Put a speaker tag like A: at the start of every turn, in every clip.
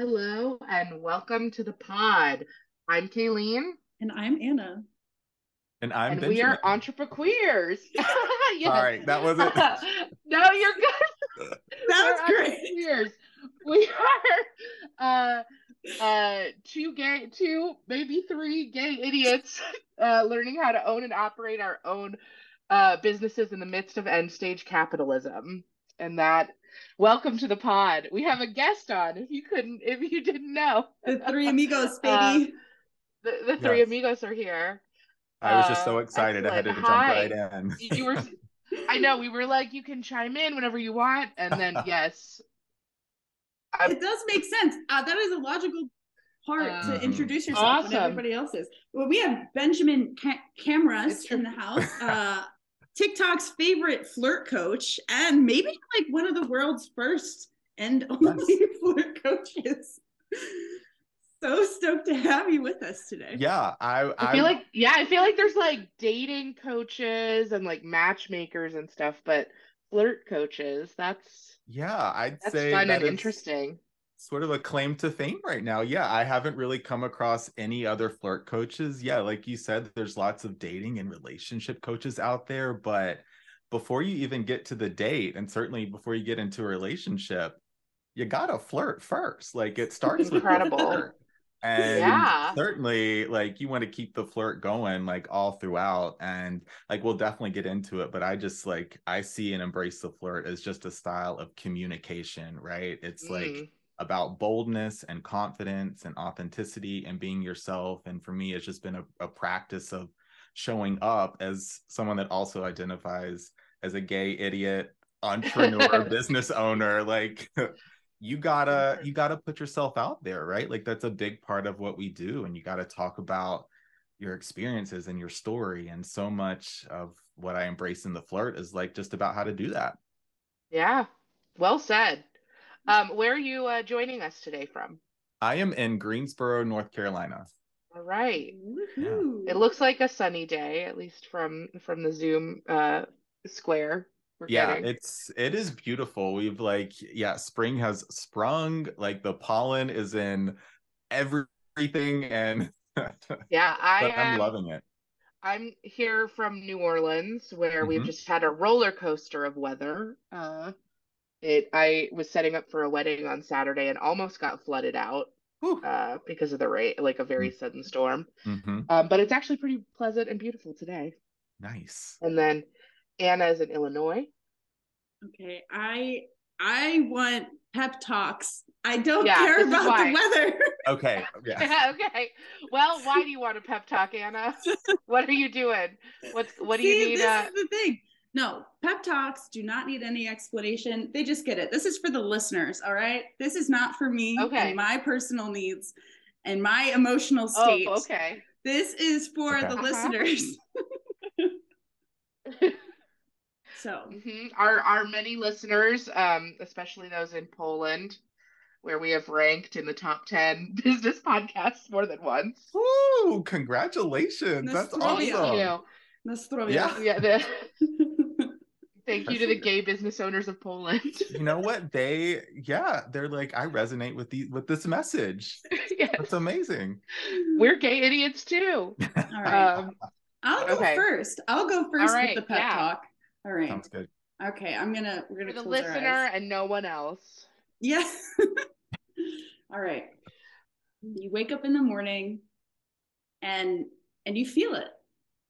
A: Hello and welcome to the pod. I'm Kaylene.
B: And I'm Anna.
C: And I'm
A: and
C: Benjamin.
A: we are entrepreneurs.
C: yes. All right, that was it.
A: no, you're good.
B: That's great.
A: Entrepreneurs. We are uh uh two gay two, maybe three gay idiots uh learning how to own and operate our own uh businesses in the midst of end stage capitalism. And that welcome to the pod. We have a guest on if you couldn't if you didn't know.
B: The three amigos, baby.
A: Uh, the, the three yes. amigos are here.
C: I was just so uh, excited. I had to Hi. jump right in.
A: you were I know we were like, you can chime in whenever you want, and then yes,
B: I, it does make sense. Uh, that is a logical part um, to introduce yourself awesome. when everybody else is. Well, we have Benjamin Ca- Camras in the house. Uh, TikTok's favorite flirt coach, and maybe like one of the world's first and only yes. flirt coaches so stoked to have you with us today.
C: Yeah, I,
A: I feel like yeah, I feel like there's like dating coaches and like matchmakers and stuff, but flirt coaches, that's
C: yeah, I'd
A: that's
C: say
A: fun and interesting.
C: Sort of a claim to fame right now. Yeah, I haven't really come across any other flirt coaches. Yeah, like you said, there's lots of dating and relationship coaches out there, but before you even get to the date, and certainly before you get into a relationship, you gotta flirt first. Like it starts
A: incredible
C: and yeah. certainly like you want to keep the flirt going like all throughout and like we'll definitely get into it but i just like i see and embrace the flirt as just a style of communication right it's mm. like about boldness and confidence and authenticity and being yourself. And for me it's just been a, a practice of showing up as someone that also identifies as a gay idiot entrepreneur business owner. Like you gotta you gotta put yourself out there right? Like that's a big part of what we do. And you gotta talk about your experiences and your story. And so much of what i embrace in the flirt is like just about how to do that.
A: Yeah. Well said um where are you uh, joining us today from?
C: I am in greensboro north carolina.
A: All right. Yeah. it looks like a sunny day at least from from the zoom uh square
C: yeah it's it is beautiful. We've like yeah spring has sprung like the pollen is in everything and
A: yeah i
C: i'm loving it.
A: I'm here from new orleans where mm-hmm. we've just had a roller coaster of weather. Uh it i was setting up for a wedding on saturday and almost got flooded out uh, because of the rain, like a very mm. sudden storm. Mm-hmm. Um, but it's actually pretty pleasant and beautiful today.
C: Nice.
A: And then Anna is in Illinois.
B: Okay, I I want pep talks. I don't yeah, care about the weather.
C: okay.
A: Yeah. okay. Well, why do you want a pep talk, Anna? what are you doing? What's what do
B: See,
A: you need?
B: This uh... is the thing. No, pep talks do not need any explanation. They just get it. This is for the listeners, all right? This is not for me okay. and my personal needs and my emotional oh, state.
A: Oh, okay.
B: This is for okay. the uh-huh. listeners. So
A: mm-hmm. our our many listeners, um, especially those in Poland, where we have ranked in the top ten business podcasts more than once.
C: Ooh, congratulations! That's awesome.
B: Nostrovia.
A: Yeah, yeah. The... Thank you to the gay business owners of Poland.
C: you know what? They, yeah, they're like, I resonate with the with this message. yes. That's amazing.
A: We're gay idiots too.
B: All right. Um, I'll go okay. first. I'll go first right. with the pep yeah. talk. All right.
C: Sounds good.
B: Okay, I'm gonna we're gonna
A: For the listener and no one else.
B: Yeah. All right. You wake up in the morning and and you feel it.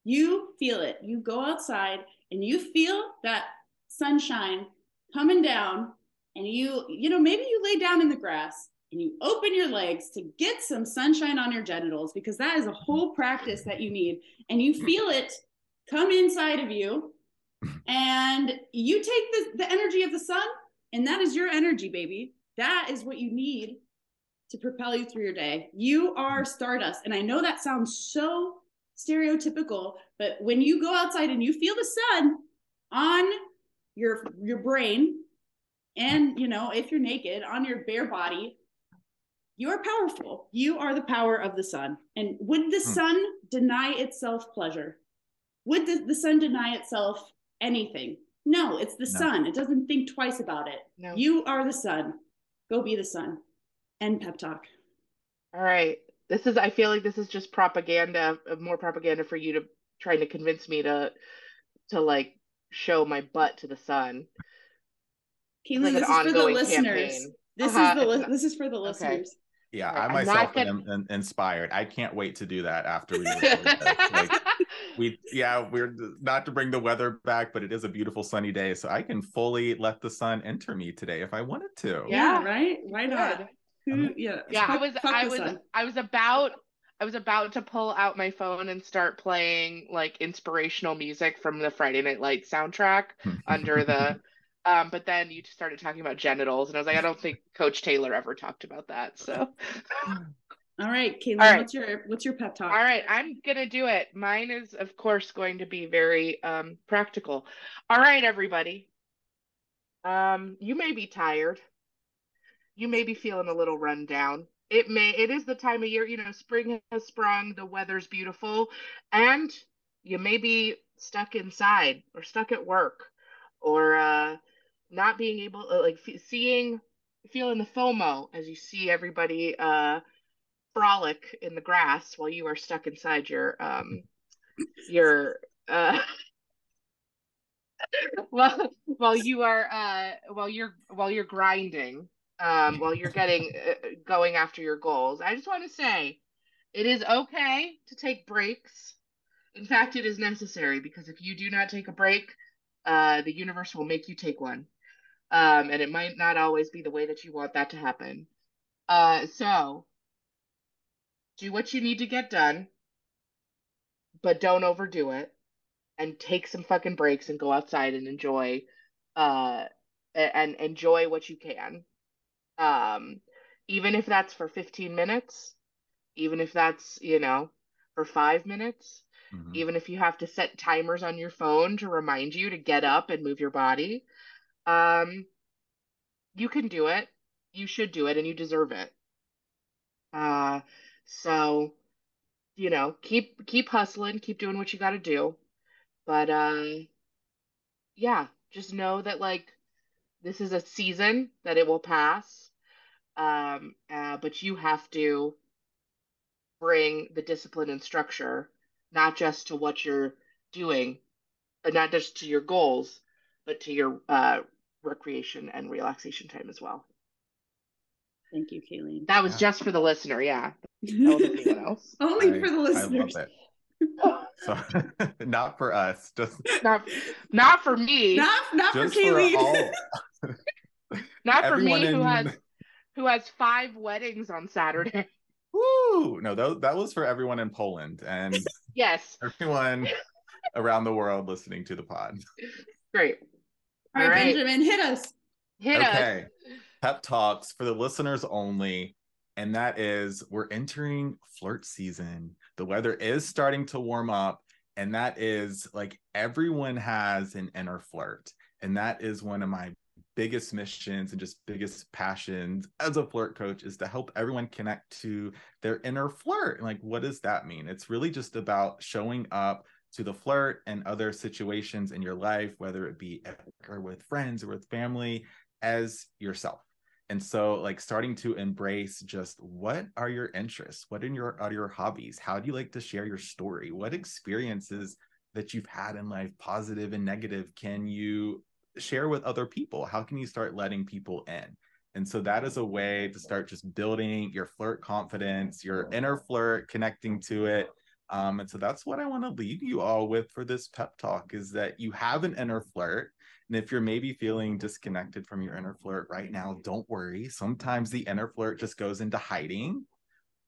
B: You feel it. You go outside and you feel that sunshine coming down and you you know maybe you lay down in the grass and you open your legs to get some sunshine on your genitals because that is a whole practice that you need. And you feel it come inside of you and you take the, the energy of the sun and that is your energy baby. That is what you need to propel you through your day. You are stardust. And i know that sounds so stereotypical but when you go outside and you feel the sun on your your brain and you know if you're naked on your bare body you are powerful you are the power of the sun and would the hmm. sun deny itself pleasure would the, the sun deny itself anything. No, it's the no. sun. It doesn't think twice about it. No. You are the sun. Go be the sun. and pep talk.
A: All right. This is I feel like this is just propaganda, uh, more propaganda for you to trying to convince me to to like show my butt to the sun.
B: Keely, like this is for the listeners. Campaign. This uh-huh. is the li- this is for the listeners. Okay.
C: Yeah, I myself gonna... am inspired. I can't wait to do that after we like, we yeah, we're not to bring the weather back, but it is a beautiful sunny day, so I can fully let the sun enter me today if I wanted to.
B: Yeah, right? Why not? Who, yeah.
A: Yeah, fuck, I was I was sun. I was about I was about to pull out my phone and start playing like inspirational music from the Friday Night Lights soundtrack under the um, but then you started talking about genitals, and I was like, I don't think Coach Taylor ever talked about that. So,
B: all right, Caitlin, all right. what's your what's your pep talk?
A: All right, I'm gonna do it. Mine is, of course, going to be very um, practical. All right, everybody. Um, you may be tired. You may be feeling a little run down. It may. It is the time of year. You know, spring has sprung. The weather's beautiful, and you may be stuck inside or stuck at work or uh, not being able uh, like f- seeing feeling the FOMO as you see everybody uh, frolic in the grass while you are stuck inside your um your uh while while you are uh while you're while you're grinding um while you're getting uh, going after your goals i just want to say it is okay to take breaks in fact it is necessary because if you do not take a break uh the universe will make you take one um, and it might not always be the way that you want that to happen. Uh, so do what you need to get done, but don't overdo it, and take some fucking breaks and go outside and enjoy, uh, and enjoy what you can. Um, even if that's for 15 minutes, even if that's you know for five minutes. Mm-hmm. Even if you have to set timers on your phone to remind you to get up and move your body, um, you can do it. You should do it, and you deserve it. Uh, so, you know, keep keep hustling, keep doing what you got to do. But uh, yeah, just know that like this is a season that it will pass. Um, uh, but you have to bring the discipline and structure, not just to what you're doing, not just to your goals, but to your uh, recreation and relaxation time as well.
B: Thank you, Kaylene.
A: That was yeah. just for the listener, yeah. Only
B: I, for the listeners.
C: so not for us, just
A: not not for me.
B: Not not for Kaylene.
A: For not for me in... who has who has five weddings on Saturday.
C: Woo! No, that, that was for everyone in Poland and
A: yes,
C: everyone around the world listening to the pod.
A: Great.
B: All right, Benjamin, hit us.
A: Hit us. okay.
C: us. Pep talks for the listeners only. And that is, we're entering flirt season. The weather is starting to warm up. And that is like everyone has an inner flirt. And that is one of my biggest missions and just biggest passions as a flirt coach is to help everyone connect to their inner flirt. Like, what does that mean? It's really just about showing up to the flirt and other situations in your life, whether it be or with friends or with family, as yourself. And so, like, starting to embrace just what are your interests? What in your are your hobbies? How do you like to share your story? What experiences that you've had in life, positive and negative, can you share with other people? How can you start letting people in? And so that is a way to start just building your flirt confidence, your inner flirt, connecting to it, um, and so that's what I want to leave you all with for this pep talk is that you have an inner flirt. And if you're maybe feeling disconnected from your inner flirt right now, don't worry. Sometimes the inner flirt just goes into hiding.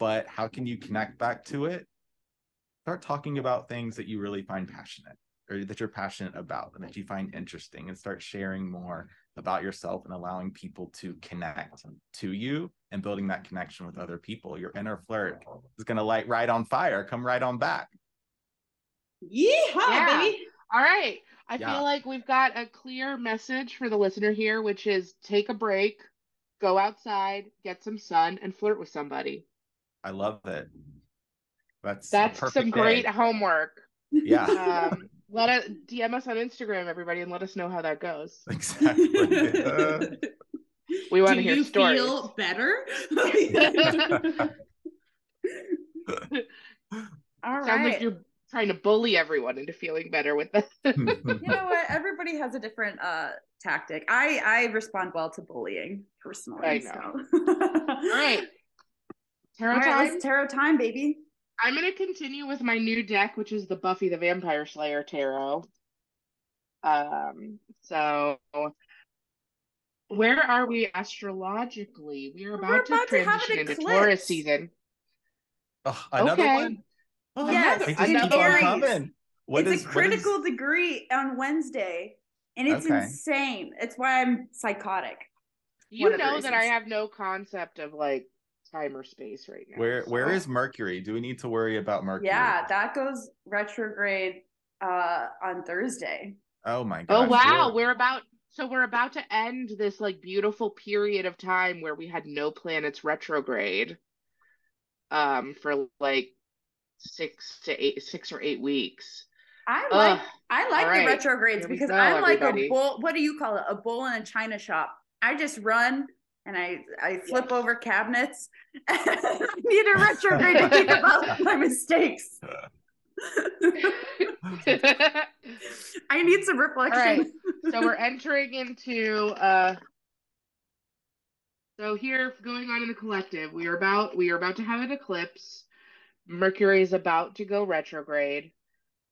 C: But how can you connect back to it? Start talking about things that you really find passionate or that you're passionate about and that you find interesting and start sharing more about yourself and allowing people to connect to you and building that connection with other people. Your inner flirt is going to light right on fire. Come right on back.
B: Yeehaw, yeah. baby.
A: All right. I yeah. feel like we've got a clear message for the listener here, which is take a break, go outside, get some sun, and flirt with somebody.
C: I love it. That's
A: that's some day. great homework.
C: Yeah.
A: Um, let us DM us on Instagram, everybody, and let us know how that goes.
C: Exactly. uh,
A: We want to hear
B: you
A: stories.
B: feel better? All
A: Sounds like you're trying to bully everyone into feeling better with this.
B: you know what? Everybody has a different uh tactic. I I respond well to bullying personally.
A: I know.
B: So.
A: All right. Tarot
B: All right,
A: time.
B: tarot time, baby.
A: I'm going to continue with my new deck, which is the Buffy the Vampire Slayer Tarot. Um, so where are we astrologically? We are about,
B: We're
A: to
B: about to
A: transition into
B: eclipse.
A: Taurus season.
C: Oh, another
A: Okay.
C: one. Oh,
B: Yes,
C: they just
A: it's
C: keep on coming. What
B: it's
C: is-
B: a critical
C: is-
B: degree on Wednesday, and it's
C: Okay.
B: insane. It's why I'm psychotic.
A: You
B: One of the
A: know that I have no concept of like time or space right now.
C: Where where
A: so-
C: is Mercury? Do we need to worry about Mercury?
B: Yeah, that goes retrograde uh on Thursday.
C: Oh my
A: god.
C: Oh
A: wow,
C: we're-
A: we're about so we're about to end this like beautiful period of time where we had no planets retrograde um for like six to eight six or eight weeks.
B: I like
A: Ugh.
B: I like
A: All
B: the retrogrades
A: Here
B: because
A: go,
B: I'm like
A: everybody.
B: a bull. What do you call it? A bull in a china shop. I just run and I I flip
A: Yes.
B: over cabinets. I need a retrograde to think about my mistakes. I need some reflection.
A: right. so we're entering into uh so here going on in the collective we are about we are about to have an eclipse mercury is about to go retrograde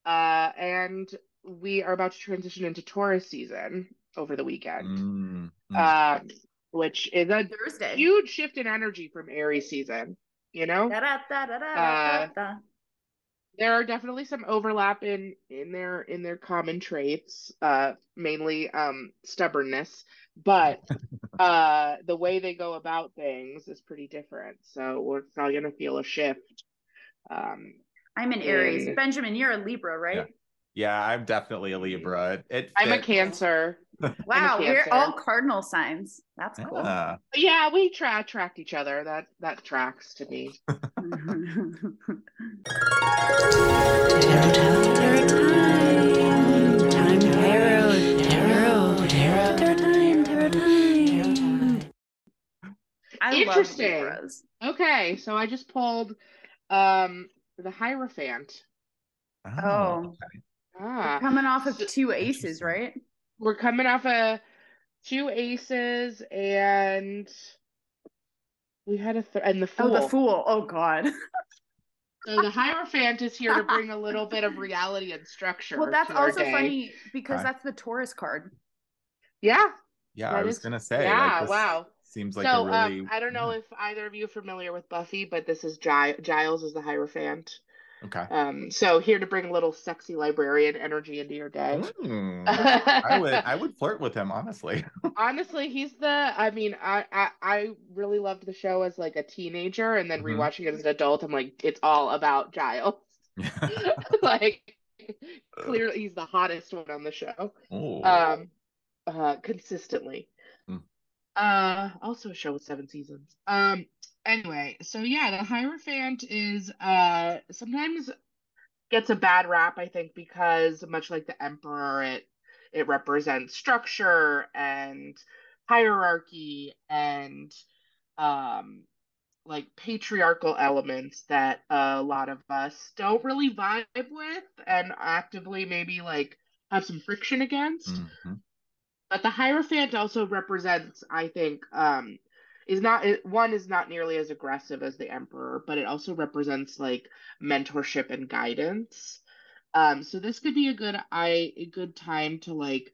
A: uh and we are about to transition into taurus season over the weekend
C: Mm, mm.
A: um which is a
B: Thursday.
A: huge shift in energy from aries season you know
B: Da-da-da-da-da-da-da.
A: there are definitely some overlap in in their in their common traits uh mainly um stubbornness but uh the way they go about things is pretty different so we're probably going to feel a shift um
B: I'm an Aries.
A: And-
B: Benjamin, you're a Libra, right?
C: yeah, I'm definitely a Libra. It, it
A: i'm a cancer
B: Wow, we're all cardinal signs. That's cool.
C: Yeah.
A: yeah we tra- attract each other that that tracks to me
B: I
A: Interesting.
B: love Libras.
A: okay so i just pulled um the hierophant
B: Oh,
A: ah
B: coming off of
A: So-
B: two aces, right?
A: We're coming off a two aces and we had a th- and the fool.
B: Oh, the fool. Oh God.
A: So the hierophant is here to bring a little bit of reality and structure.
B: well, that's
A: to our
B: also
A: day.
B: funny because
C: Okay.
B: that's the Taurus card.
A: Yeah.
C: Yeah,
A: That
C: I was
A: is-
C: gonna say.
A: yeah.
C: like, this
A: wow.
C: Seems like
A: so
C: a really.
A: um, I don't know if either of you are familiar with Buffy, but this is Gi- Giles is the hierophant.
C: Okay.
A: Um, so here to bring a little sexy librarian energy into your day.
C: Mm, I would I would flirt with him honestly.
A: Honestly, he's the. I mean, I, I I really loved the show as like a teenager, and then
C: Mhm.
A: rewatching it as an adult, I'm like, it's all about Giles. like, clearly, he's the hottest one on the show.
C: Ooh.
A: Um, uh, consistently.
C: Hmm.
A: Uh, also a show with seven seasons. Um, anyway, so yeah, the Hierophant is uh sometimes gets a bad rap, I think, because much like the Emperor, it it represents structure and hierarchy and um like patriarchal elements that a lot of us don't really vibe with and actively maybe like have some friction against.
C: Mhm.
A: But the Hierophant also represents, I think, um, is not it- one is not nearly as aggressive as the Emperor, but it also represents like mentorship and guidance. Um, so this could be a good I a good time to like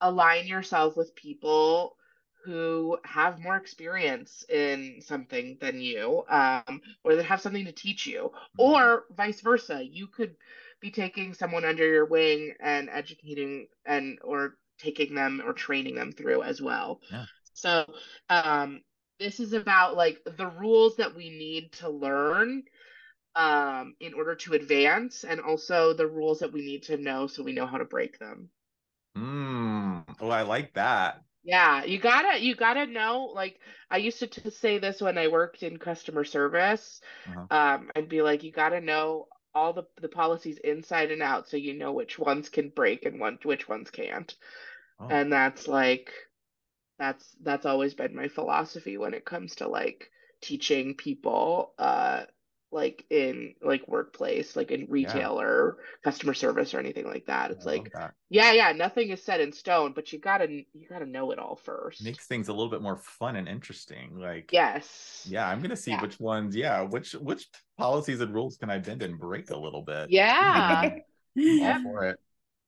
A: align yourself with people who have more experience in something than you, um, or that have something to teach you, or vice versa. You could be taking someone under your wing and educating and or taking them or training them through as well.
C: Yeah.
A: So, um, this is about like the rules that we need to learn um, in order to advance, and also the rules that we need to know so we know how to break them.
C: Mm. Oh, I like that.
A: Yeah, you gotta you gotta know. Like I used to, to say this when I worked in customer service.
C: Uh-huh.
A: Um, I'd be like, you gotta know all the the policies inside and out, so you know which ones can break and one which ones can't.
C: Oh.
A: And that's like that's that's always been my philosophy when it comes to like teaching people uh like in like workplace like in retail yeah. or customer service or anything like that. It's I like that. yeah yeah nothing is set in stone but you gotta you gotta know it all first.
C: Makes things a little bit more fun and interesting like
A: yes.
C: yeah i'm gonna see yeah. which ones yeah which which policies and rules can i bend and break a little bit?
A: Yeah.
C: Yeah for it.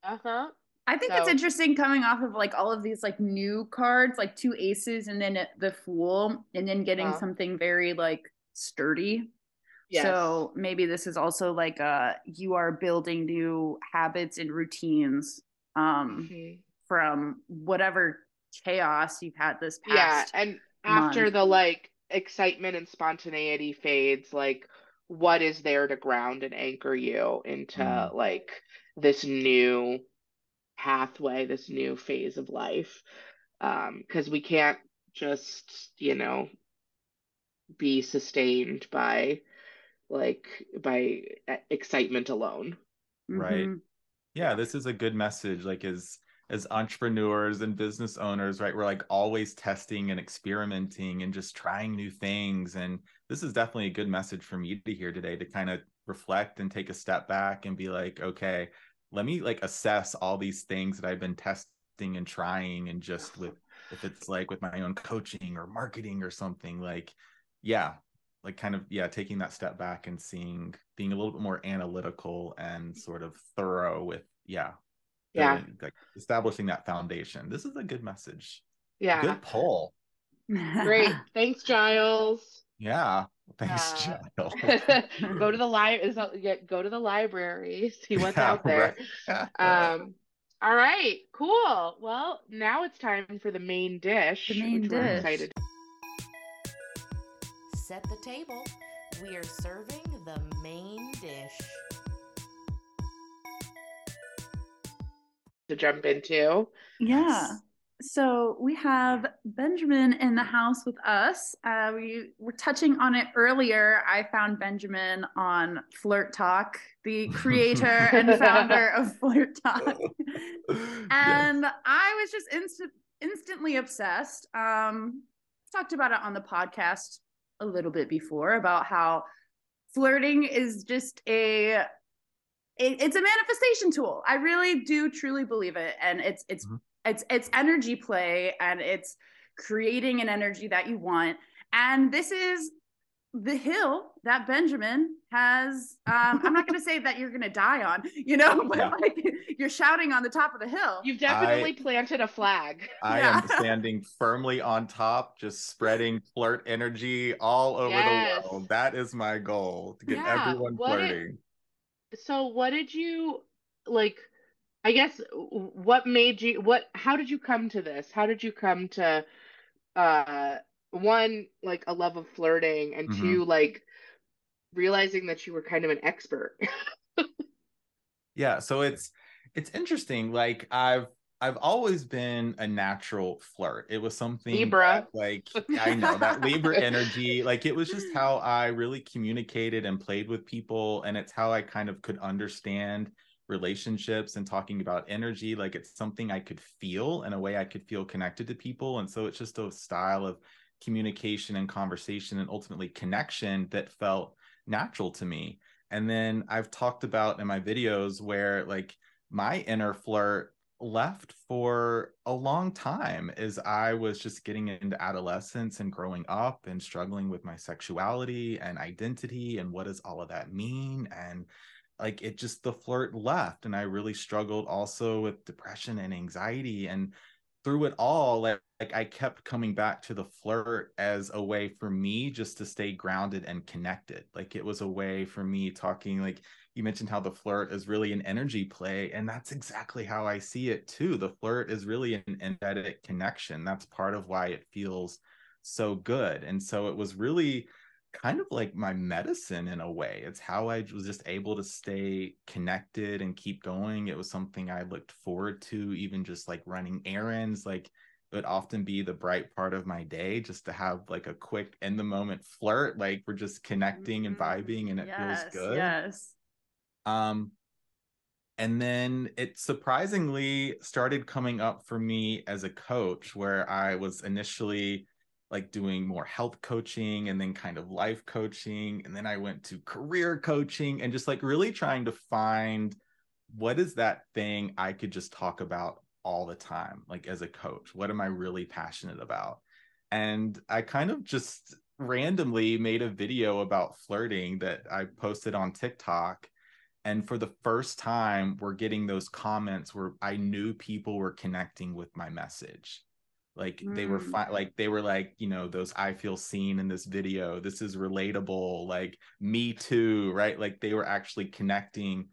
A: Uh-huh
B: I think so, it's interesting coming off of like all of these like new cards, like two aces and then the fool, and then getting uh, something very like sturdy. Yes. So maybe this is also like uh you are building new habits and routines um mm-hmm. from whatever chaos you've had this past.
A: Yeah, and after month. the like excitement and spontaneity fades, like what is there to ground and anchor you into mm. like this new pathway, this new phase of life. Because um, we can't just, you know, be sustained by like by excitement alone.
C: Right. Mm-hmm. Yeah, this is a good message. Like as as entrepreneurs and business owners, right? We're like always testing and experimenting and just trying new things. And this is definitely a good message for me to hear today to kind of reflect and take a step back and be like, okay, let me like assess all these things that I've been testing and trying and just with if it's like with my own coaching or marketing or something like yeah like kind of yeah taking that step back and seeing being a little bit more analytical and sort of thorough with yeah
A: yeah.
C: like establishing that foundation. This is a good message.
A: Yeah.
C: good poll
A: great. Thanks giles.
C: Yeah Thanks, uh,
A: go to the library. Go to the library. See what's yeah, out there. Right. um, all right, cool. Well, now it's time for the main dish.
B: The main dish. excited.
D: Set the table. We are serving the main dish.
A: To jump into.
B: Yeah. So we have Benjamin in the house with us. Uh, we were touching on it earlier. I found Benjamin on Flirt Talk, the creator and founder of Flirt Talk, and yes. I was just instant, instantly obsessed. Um, talked about it on the podcast a little bit before about how flirting is just a it, it's a manifestation tool. I really do truly believe it, and it's it's mm-hmm it's it's energy play and it's creating an energy that you want and this is the hill that benjamin has um i'm not going to say that you're going to die on you know but yeah. like you're shouting on the top of the hill
A: you've definitely I, planted a flag
C: i yeah. am standing firmly on top just spreading flirt energy all over yes. the world that is my goal to get yeah. everyone what flirting
A: did, so what did you like I guess what made you what how did you come to this? How did you come to uh one like a love of flirting and mm-hmm. two like realizing that you were kind of an expert?
C: yeah, so it's it's interesting like I've I've always been a natural flirt. It was something
A: Libra.
C: That, like I know that Libra energy. Like it was just how I really communicated and played with people, and it's how I kind of could understand relationships and talking about energy like it's something i could feel in a way i could feel connected to people. And so it's just a style of communication and conversation and ultimately connection that felt natural to me. And then i've talked about in my videos where like my inner flirt left for a long time as I was just getting into adolescence and growing up and struggling with my sexuality and identity and what does all of that mean? And like it just the flirt left and i really struggled also with depression and anxiety and through it all like, like i kept coming back to the flirt as a way for me just to stay grounded and connected. Like it was a way for me talking like you mentioned how the flirt is really an energy play and that's exactly how i see it too. The flirt is really an energetic connection. That's part of why it feels so good and so it was really kind of like my medicine in a way. It's how I was just able to stay connected and keep going. It was something I looked forward to, even just like running errands. Like it would often be the bright part of my day just to have like a quick in the moment flirt. Like we're just connecting and mm-hmm. vibing and it
B: yes,
C: feels good.
B: Yes.
C: Um, and then it surprisingly started coming up for me as a coach where i was initially like doing more health coaching and then kind of life coaching and then i went to career coaching and just like really trying to find what is that thing i could just talk about all the time like as a coach? What am i really passionate about? And i kind of just randomly made a video about flirting that i posted on tiktok and for the first time we're getting those comments where i knew people were connecting with my message like mm. they were mm. fi- like they were like you know those i feel seen in this video this is relatable like me too right like they were actually connecting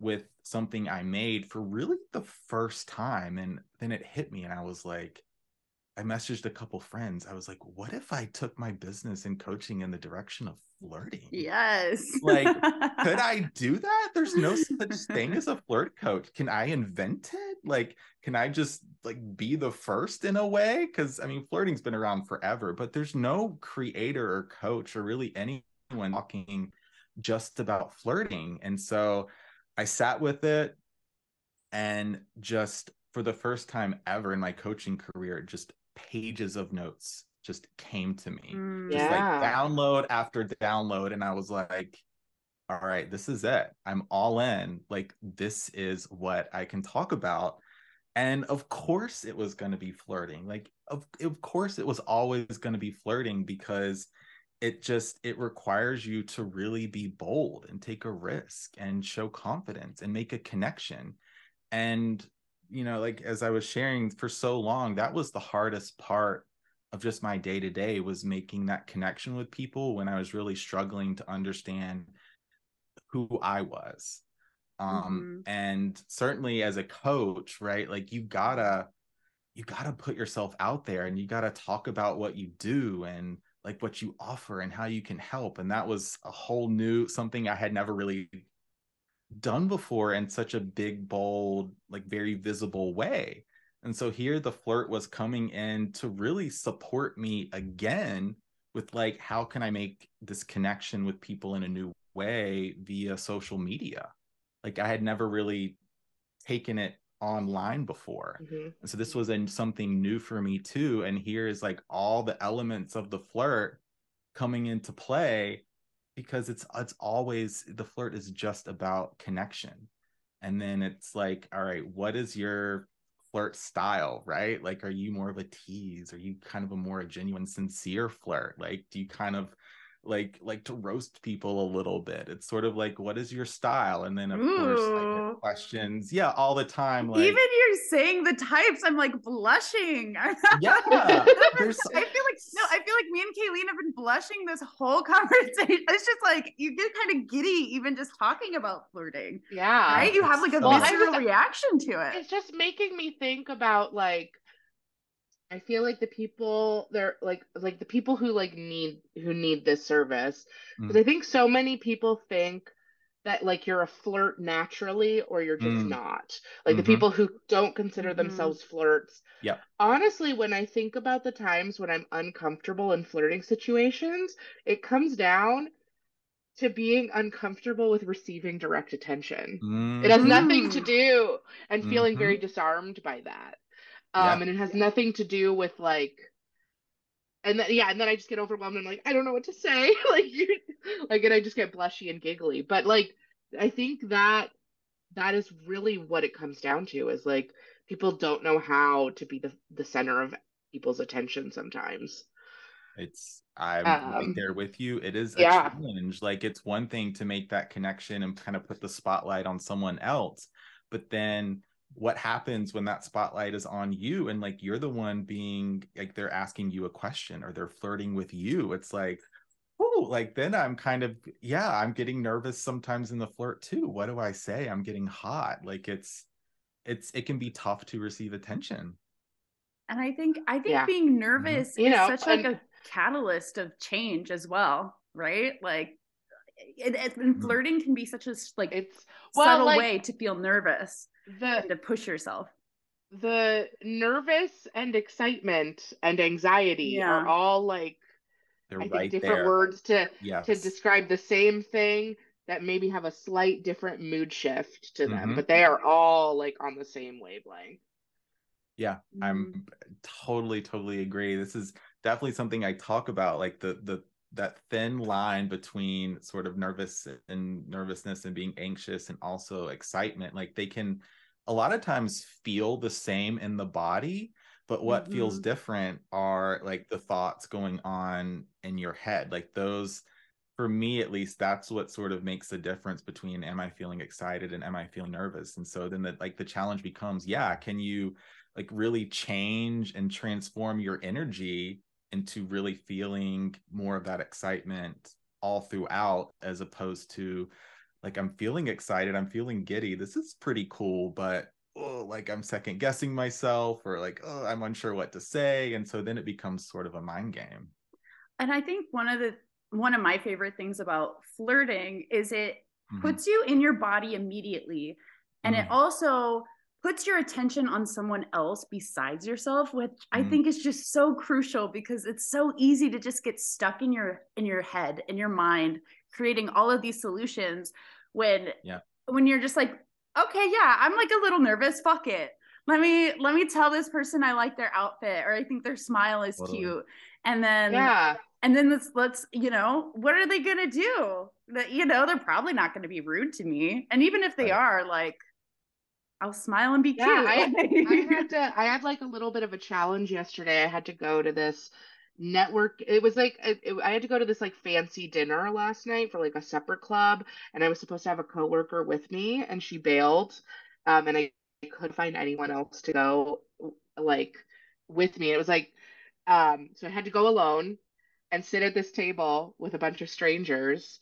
C: with something i made for really the first time and then it hit me and i was like I messaged a couple friends. I was like, what if I took my business and coaching in the direction of flirting?
B: Yes.
C: like, could I do that? There's no such thing as a flirt coach. Can I invent it? Like, can I just like be the first in a way? Because I mean, flirting's been around forever, but there's no creator or coach or really anyone talking just about flirting. And so I sat with it and just for the first time ever in my coaching career, just pages of notes just came to me. Mm, just yeah. like download after download. And I was like, all right, this is it. I'm all in. Like, this is what I can talk about. And of course, it was going to be flirting. Like, of, of course, it was always going to be flirting because it just it requires you to really be bold and take a risk and show confidence and make a connection and you know like as i was sharing for so long that was the hardest part of just my day to day was making that connection with people when i was really struggling to understand who i was um mm-hmm. and certainly as a coach right like you gotta you gotta put yourself out there and you gotta talk about what you do and like what you offer and how you can help and that was a whole new something i had never really done before in such a big, bold, like very visible way. And so here the flirt was coming in to really support me again with like, how can I make this connection with people in a new way via social media? Like I had never really taken it online before. Mm-hmm. And so this was in something new for me too. And here is like all the elements of the flirt coming into play because it's it's always the flirt is just about connection. And then it's like all right what is your flirt style? Right? Like are you more of a tease? Are you kind of a more genuine sincere flirt? Like do you kind of like like to roast people a little bit. It's sort of like what is your style? And then of Ooh. course like questions. Yeah, all the time.
B: Like, Even you're saying the types, I'm like blushing.
C: yeah.
B: I feel like no, I feel like me and Kaylene have been blushing this whole conversation. It's just like you get kind of giddy even just talking about flirting.
A: Yeah.
B: Right? You have like a well, visceral reaction to it.
A: It's just making me think about like I feel like the people they're like like the people who like need who need this service because mm. I think so many people think that like you're a flirt naturally or you're just mm. not like mm-hmm. the people who don't consider mm-hmm. themselves flirts
C: yeah
A: honestly when i think about the times when i'm uncomfortable in flirting situations it comes down to being uncomfortable with receiving direct attention mm. it has nothing to mm. do and feeling mm-hmm. very disarmed by that um, yeah. and it has nothing to do with like and then yeah and then i just get overwhelmed. And like i don't know what to say. Like you like and i just get blushy and giggly. But like i think that that is really what it comes down to is like people don't know how to be the, the center of people's attention sometimes.
C: It's i'm um, right there with you. It is a yeah. challenge. Like it's one thing to make that connection and kind of put the spotlight on someone else but then what happens when that spotlight is on you and like you're the one being like they're asking you a question or they're flirting with you it's like oh like then i'm kind of yeah i'm getting nervous sometimes in the flirt too what do i say i'm getting hot like it's it's it can be tough to receive attention
B: and i think i think yeah. being mm-hmm. nervous mm-hmm. is know, such like a catalyst of change as well right like it, it, and mm-hmm. flirting can be such a like it's well, subtle like, way to feel nervous the to push yourself
A: the nervous and excitement and anxiety yeah. are all like They're I think different there. words to yes. to describe the same thing that maybe have a slight different mood shift to them,
C: Mhm.
A: but they are all like on the same wavelength.
C: Yeah, I'm totally, totally agree. This is definitely something I talk about, like the the that thin line between sort of nervous and nervousness and being anxious and also excitement. Like they can a lot of times feel the same in the body, but what feels
B: Mhm.
C: different are like the thoughts going on in your head. Like those for me at least that's what sort of makes the difference between am i feeling excited and am i feeling nervous and so then the like the challenge becomes yeah can you like really change and transform your energy into really feeling more of that excitement all throughout as opposed to like i'm feeling excited i'm feeling giddy this is pretty cool but oh like i'm second guessing myself or like oh i'm unsure what to say and so then it becomes sort of a mind game
B: And I think one of the one of my favorite things about flirting is it
C: Mhm.
B: puts you in your body immediately and it
C: Mm.
B: also puts your attention on someone else besides yourself which i
C: Mm.
B: think is just so crucial because it's so easy to just get stuck in your in your head in your mind creating all of these solutions when
C: Yeah.
B: when you're just like okay yeah i'm like a little nervous fuck it let me let me tell this person i like their outfit or i think their smile is
C: Totally.
B: cute and then
A: Yeah.
B: and then let's let's you know what are they gonna do that you know they're probably not gonna be rude to me and even if they
C: Right.
B: are like i'll smile and be
A: Yeah,
B: cute
A: I had to I had like a little bit of a challenge yesterday. I had to go to this network it was like it, it- I had to go to this like fancy dinner last night for like a separate club and I was supposed to have a coworker with me and she bailed um and I, I couldn't find anyone else to go like with me. It was like um so I had to go alone and sit at this table with a bunch of strangers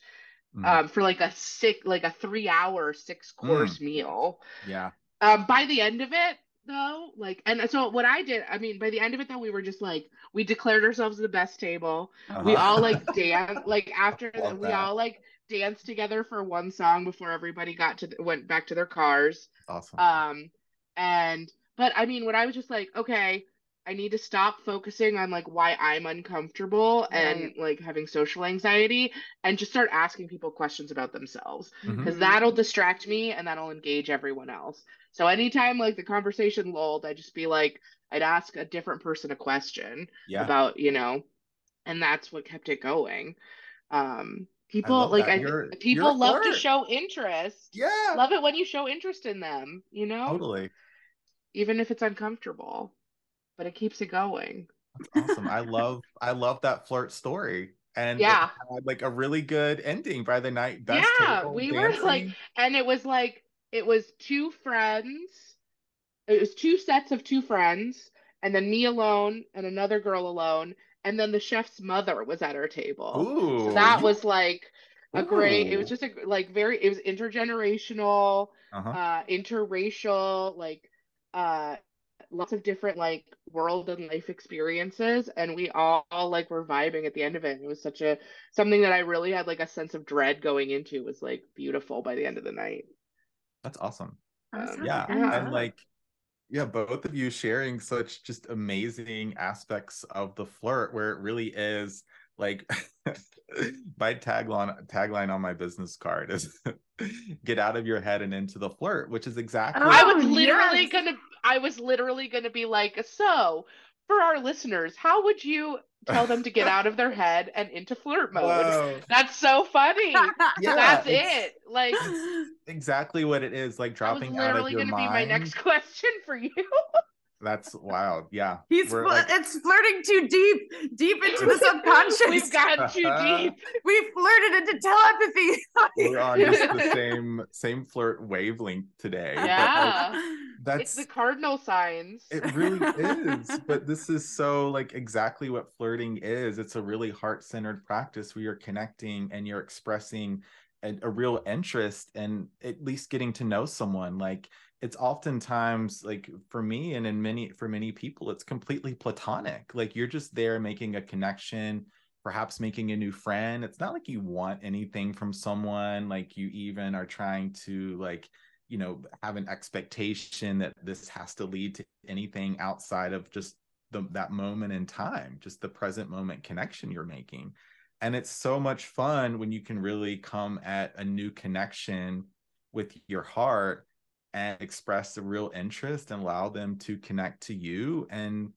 C: Mm.
A: um for like a six like a 3 hour 6 course meal
C: yeah
A: um by the end of it though like and so what i did i mean by the end of it though we were just like we declared ourselves the best table. We
C: Uh-huh.
A: all like dance like after the, we all like danced together for one song before everybody got to went back to their cars.
C: Awesome.
A: Um and but i mean when i was just like okay i need to stop focusing on like why i'm uncomfortable and like having social anxiety and just start asking people questions about themselves. Because that'll distract me and that'll engage everyone else. So anytime like the conversation lulled, I'd just be like, I'd ask a different person a question
C: yeah
A: about, you know, and that's what kept it going. Um, people like. I people love to show interest.
C: yeah
A: Love it when you show interest in them, you know,
C: totally
A: even if it's uncomfortable, but it keeps it going.
C: awesome i love i love that flirt story and
A: Yeah.
C: had, like a really good ending by the night best
A: Yeah, we were, like- and it was like it was two friends. It was two sets of two friends and then me alone and another girl alone. And then the chef's mother was at our table.
C: Ooh,
A: so that was like a great it was just a like very it was intergenerational
C: uh-huh.
A: uh interracial like uh lots of different like world and life experiences. And we all, all like were vibing at the end of it. It was such a something that i really had like a sense of dread going into was like beautiful by the end of the night
C: that's awesome
B: That's
A: Um,
C: yeah
B: it ends
C: and like yeah both of you sharing such just amazing aspects of the flirt where it really is like my tagline tagline on my business card is get out of your head and into the flirt which is exactly
B: Oh,
A: i was literally
B: yes.
A: gonna i was literally gonna be like so for our listeners how would you tell them to get out of their head and into flirt mode?
C: Whoa.
A: that's so funny.
C: Yeah,
A: that's it. Like
C: exactly what it is like
A: that was
C: dropping out of
A: literally
C: your
A: gonna be my next question for you
C: that's wild yeah
B: He's fl-
C: like-
B: it's flirting too deep, deep into the subconscious.
A: we've gotten too deep
B: we flirted into telepathy.
C: we're on just the same same flirt wavelength today But, like,
A: Yeah.
C: that's
A: it's the cardinal signs
C: It really is. But this is so like exactly what flirting is. It's a really heart centered practice where you're connecting and you're expressing a, a real interest and at least getting to know someone. Like it's oftentimes like for me and in many for many people, it's completely platonic. Like you're just there making a connection, perhaps making a new friend. It's not like you want anything from someone, like you even are trying to like you know have an expectation that this has to lead to anything outside of just the, that moment in time just the present moment connection you're making and it's so much fun when you can really come at a new connection with your heart and express a real interest and allow them to connect to you and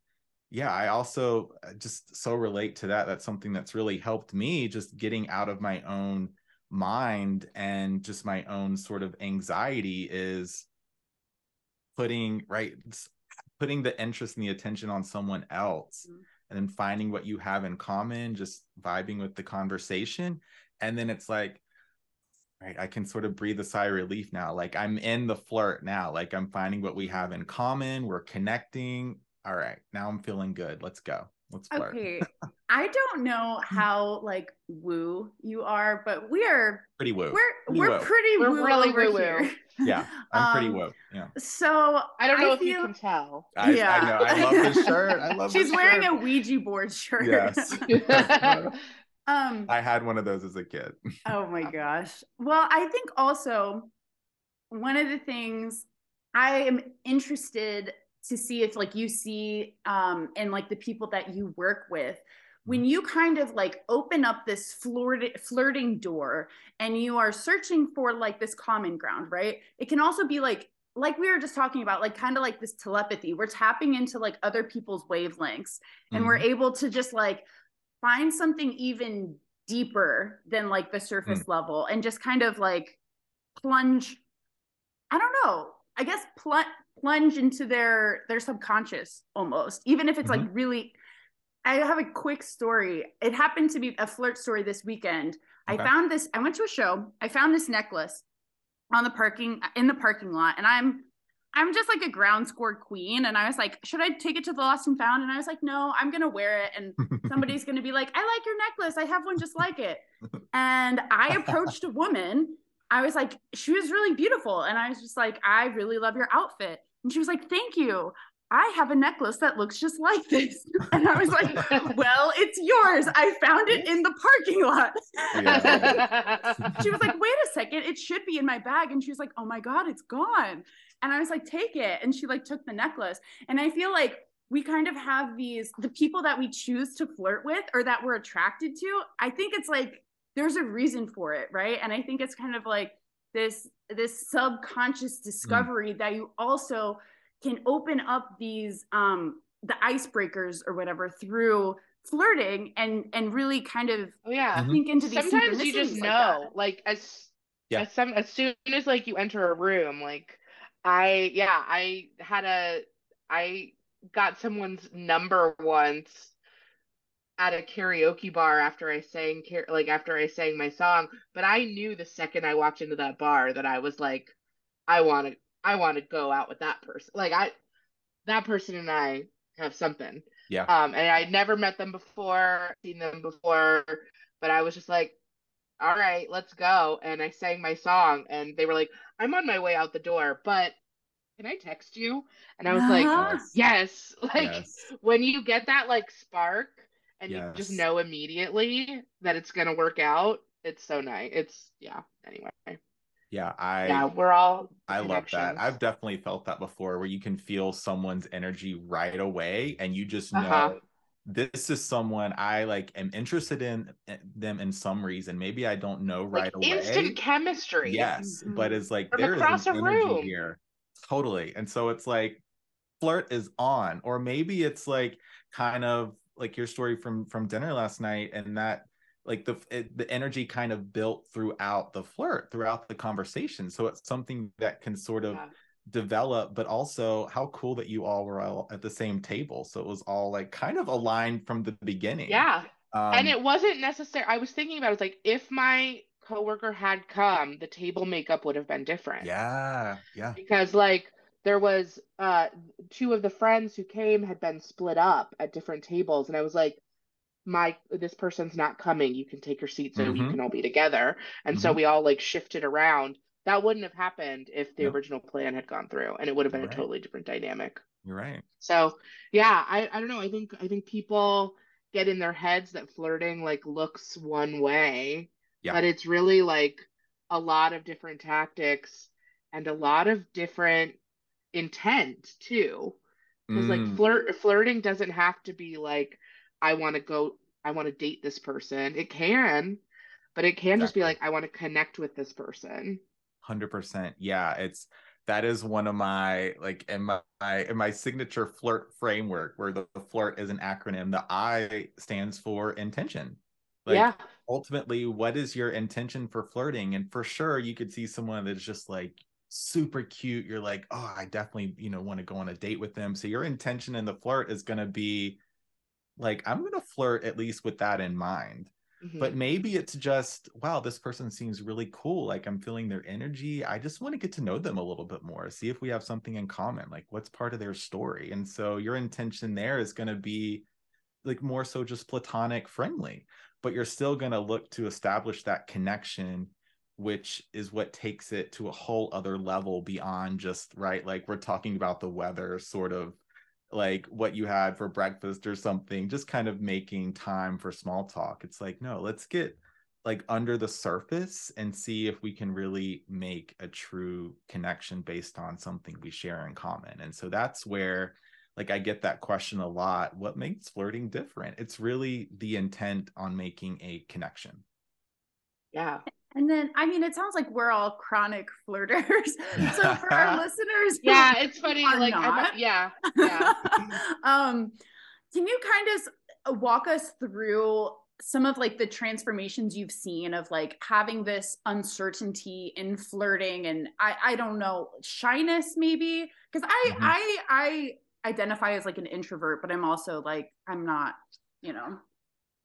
C: yeah i also uh, just so relate to that that's something that's really helped me just getting out of my own mind and just my own sort of anxiety is putting right putting the interest and the attention on someone else mm-hmm. and then finding what you have in common just vibing with the conversation and then it's like right i can sort of breathe a sigh of relief now like i'm in the flirt now like i'm finding what we have in common we're connecting all right now i'm feeling good let's go let's flirt.
B: Okay i don't know how like woo you are but we are
C: pretty woo
B: we're pretty we're woo. pretty we're woo really woo
C: here. yeah i'm pretty um, woo yeah.
B: so
A: i don't know I if feel... you can tell.
C: I, yeah. i know i love this shirt i love
B: she's wearing
C: shirt.
B: a ouija board shirt.
C: Yes um i had one of those as a kid
B: oh my gosh well i think also one of the things i am interested to see if like you see um and like the people that you work with when mm-hmm. you kind of like open up this flirt- flirting door and you are searching for like this common ground right it can also be like like we were just talking about like kind of like this telepathy we're tapping into like other people's wavelengths and mm-hmm. we're able to just like find something even deeper than like the surface mm. level and just kind of like plunge i don't know i guess pl- plunge into their their subconscious almost even if it's mm-hmm. like really i have a quick story it happened to be a flirt story this weekend okay. i found this i went to a show i found this necklace on the parking in the parking lot and i'm i'm just like a ground score queen and i was like should i take it to the lost and found and i was like no i'm gonna wear it and somebody's gonna be like i like your necklace i have one just like it and i approached a woman I was like, she was really beautiful. And I was just like, I really love your outfit. And she was like, thank you. I have a necklace that looks just like this. And I was like, well, it's yours. I found it in the parking lot. Yeah. she was like, wait a second, it should be in my bag. And she was like, oh my God, it's gone. And I was like, take it. And she like took the necklace. And I feel like we kind of have these, the people that we choose to flirt with or that we're attracted to, I think it's like there's a reason for it right and i think it's kind of like this this subconscious discovery mm. that you also can open up these um the icebreakers or whatever through flirting and and really kind of
A: oh, yeah
B: mm-hmm. think into these
A: sometimes you just know like, like as yeah. as some as soon as like you enter a room like i yeah i had a i got someone's number once at a karaoke bar after I sang like after I sang my song, but I knew the second I walked into that bar that I was like I want to I want to go out with that person. Like I that person and I have something.
C: Yeah.
A: Um and I'd never met them before, seen them before, but I was just like all right, let's go and I sang my song and they were like I'm on my way out the door, but can I text you? And I was uh-huh. like, yes. Like yes. when you get that like spark and yes. you just know immediately that it's going to work out. It's so nice. It's yeah. Anyway.
C: Yeah, I
A: yeah, we're all
C: I love that. I've definitely felt that before where you can feel someone's energy right away and you just know uh-huh. This is someone I like am interested in eh, them in some reason. Maybe I don't know right
A: like
C: away.
A: Instant chemistry.
C: Yes, mm-hmm. but it's like there is an energy room. here. Totally. And so it's like flirt is on or maybe it's like kind of like your story from from dinner last night and that like the it, the energy kind of built throughout the flirt throughout the conversation so it's something that can sort of yeah. Develop but also how cool that you all were all at the same table. So it was all like kind of aligned from the beginning.
A: Yeah. Um, and it wasn't necessary i was thinking about it, was like if my coworker had come the table makeup would have been different.
C: Yeah yeah.
A: Because like there was uh two of the friends who came had been split up at different tables and i was like my this person's not coming. You can take your seat so mm-hmm. you can all be together. And mm-hmm. so we all like shifted around that wouldn't have happened if the original plan had gone through and it would have been You're a right. totally different dynamic
C: You're right.
A: So yeah, I, I don't know. I think I think people get in their heads that flirting like looks one way. Yeah. But it's really like a lot of different tactics and a lot of different intent too because mm. like flirt flirting doesn't have to be like i want to go I want to date this person. It can, but it can exactly. just be like I want to connect with this person.
C: 100%. Yeah, it's that is one of my like in my in my signature flirt framework where the, the flirt is an acronym. The i stands for intention. Like yeah. ultimately what is your intention for flirting? And for sure you could see someone that's just like super cute. You're like oh i definitely you know want to go on a date with them. So your intention in the flirt is going to be like i'm going to flirt at least with that in mind Mm-hmm. But maybe it's just, wow, this person seems really cool. Like I'm feeling their energy. I just want to get to know them a little bit more, see if we have something in common. Like what's part of their story? And so your intention there is going to be like more so just platonic friendly, but you're still going to look to establish that connection which is what takes it to a whole other level beyond just right like we're talking about the weather sort of like what you had for breakfast or something just kind of making time for small talk. It's like no let's get like under the surface and see if we can really make a true connection based on something we share in common. And so that's where like i get that question a lot what makes flirting different? It's really the intent on making a connection.
A: Yeah
B: and then, I mean, it sounds like we're all chronic flirters. So for our listeners,
A: yeah, it's funny. Like, not, yeah, yeah.
B: um, can you kind of walk us through some of like the transformations you've seen of like having this uncertainty in flirting and I I don't know shyness maybe because I mm-hmm. I I identify as like an introvert, but I'm also like I'm not, you know.